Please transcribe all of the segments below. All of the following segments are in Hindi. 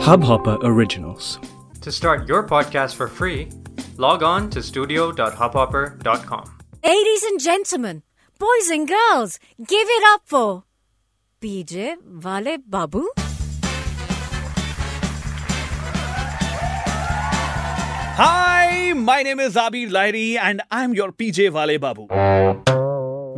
Hubhopper Originals. To start your podcast for free, log on to studio.hubhopper.com. Ladies and gentlemen, boys and girls, give it up for PJ Vale Babu. Hi, my name is Abir Lahiri and I'm your PJ वाले बाबू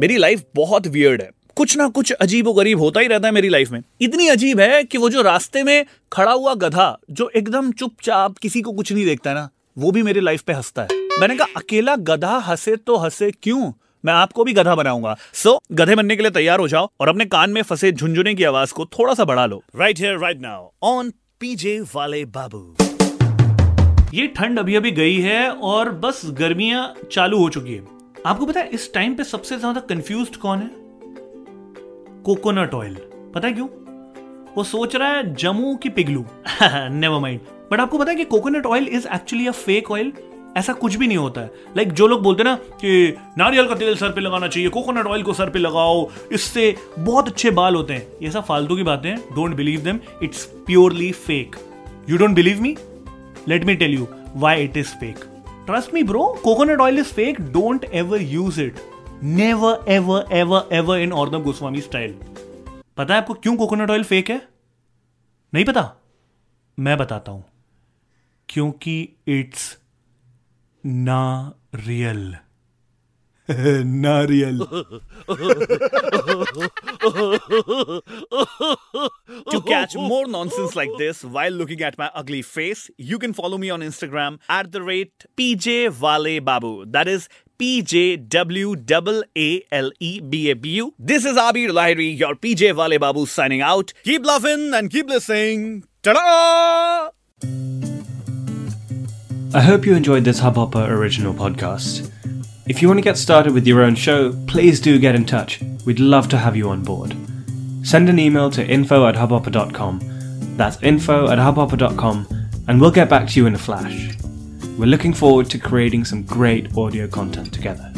मेरी लाइफ बहुत वियर्ड है कुछ ना कुछ अजीब गरीब होता ही रहता है मेरी लाइफ में। इतनी अजीब है कि वो जो रास्ते में खड़ा हुआ गधा जो एकदम चुपचाप किसी को कुछ नहीं देखता ना वो भी मेरी लाइफ पे हंसता है। मैंने कहा अकेला गधा हंसे तो हंसे क्यों? मैं आपको भी गधा बनाऊँगा। सो so, गधे बनने के लिए तैयार हो जाओ और अपने कान में फंसे झुंझुने की आवाज़ को थोड़ा सा बढ़ा लो। Right here right now on P J वाले बाबू। ये ठंड अभी अभी गई है और बस गर्मियाँ चालू हो चुकी है। आपको पता है इस टाइम पे सबसे ज़्यादा कंफ्यूज कौन है? Coconut oil. पता है क्यों? वो सोच रहा है जम्मू की पिगलू नेवर माइंड बट आपको पता है कि coconut oil is actually a fake oil ऐसा कुछ भी नहीं होता है। लाइक like, जो लोग बोलते ना कि नारियल का तेल सर पे लगाना चाहिए कोकोनट ऑयल को सर पे लगाओ इससे बहुत अच्छे बाल होते हैं। ये सब फालतू की बातें हैं। Don't believe them it's purely fake you don't believe me let me tell you why it is fake trust me bro coconut oil is fake don't ever use it never ever ever ever in और गोस्वामी स्टाइल पता है आपको क्यों कोकोनट ऑयल फेक है? नहीं पता? मैं बताता हूँ। क्योंकि इट्स ना रियल ना real to catch more nonsense like this while looking at my ugly face you can follow me on Instagram at the rate PJ वाले Babu that is PJW-A-A-L-E-B-A-B-U. This is Abir Lahiri, your PJ Vale Babu signing out. Keep laughing and keep listening. Ta-da! I hope you enjoyed this Hubhopper original podcast. If you want to get started with your own show, please do get in touch. We'd love to have you on board. Send an email to info at hubhopper.com. That's info at hubhopper.com, and we'll get back to you in a flash. We're looking forward to creating some great audio content together.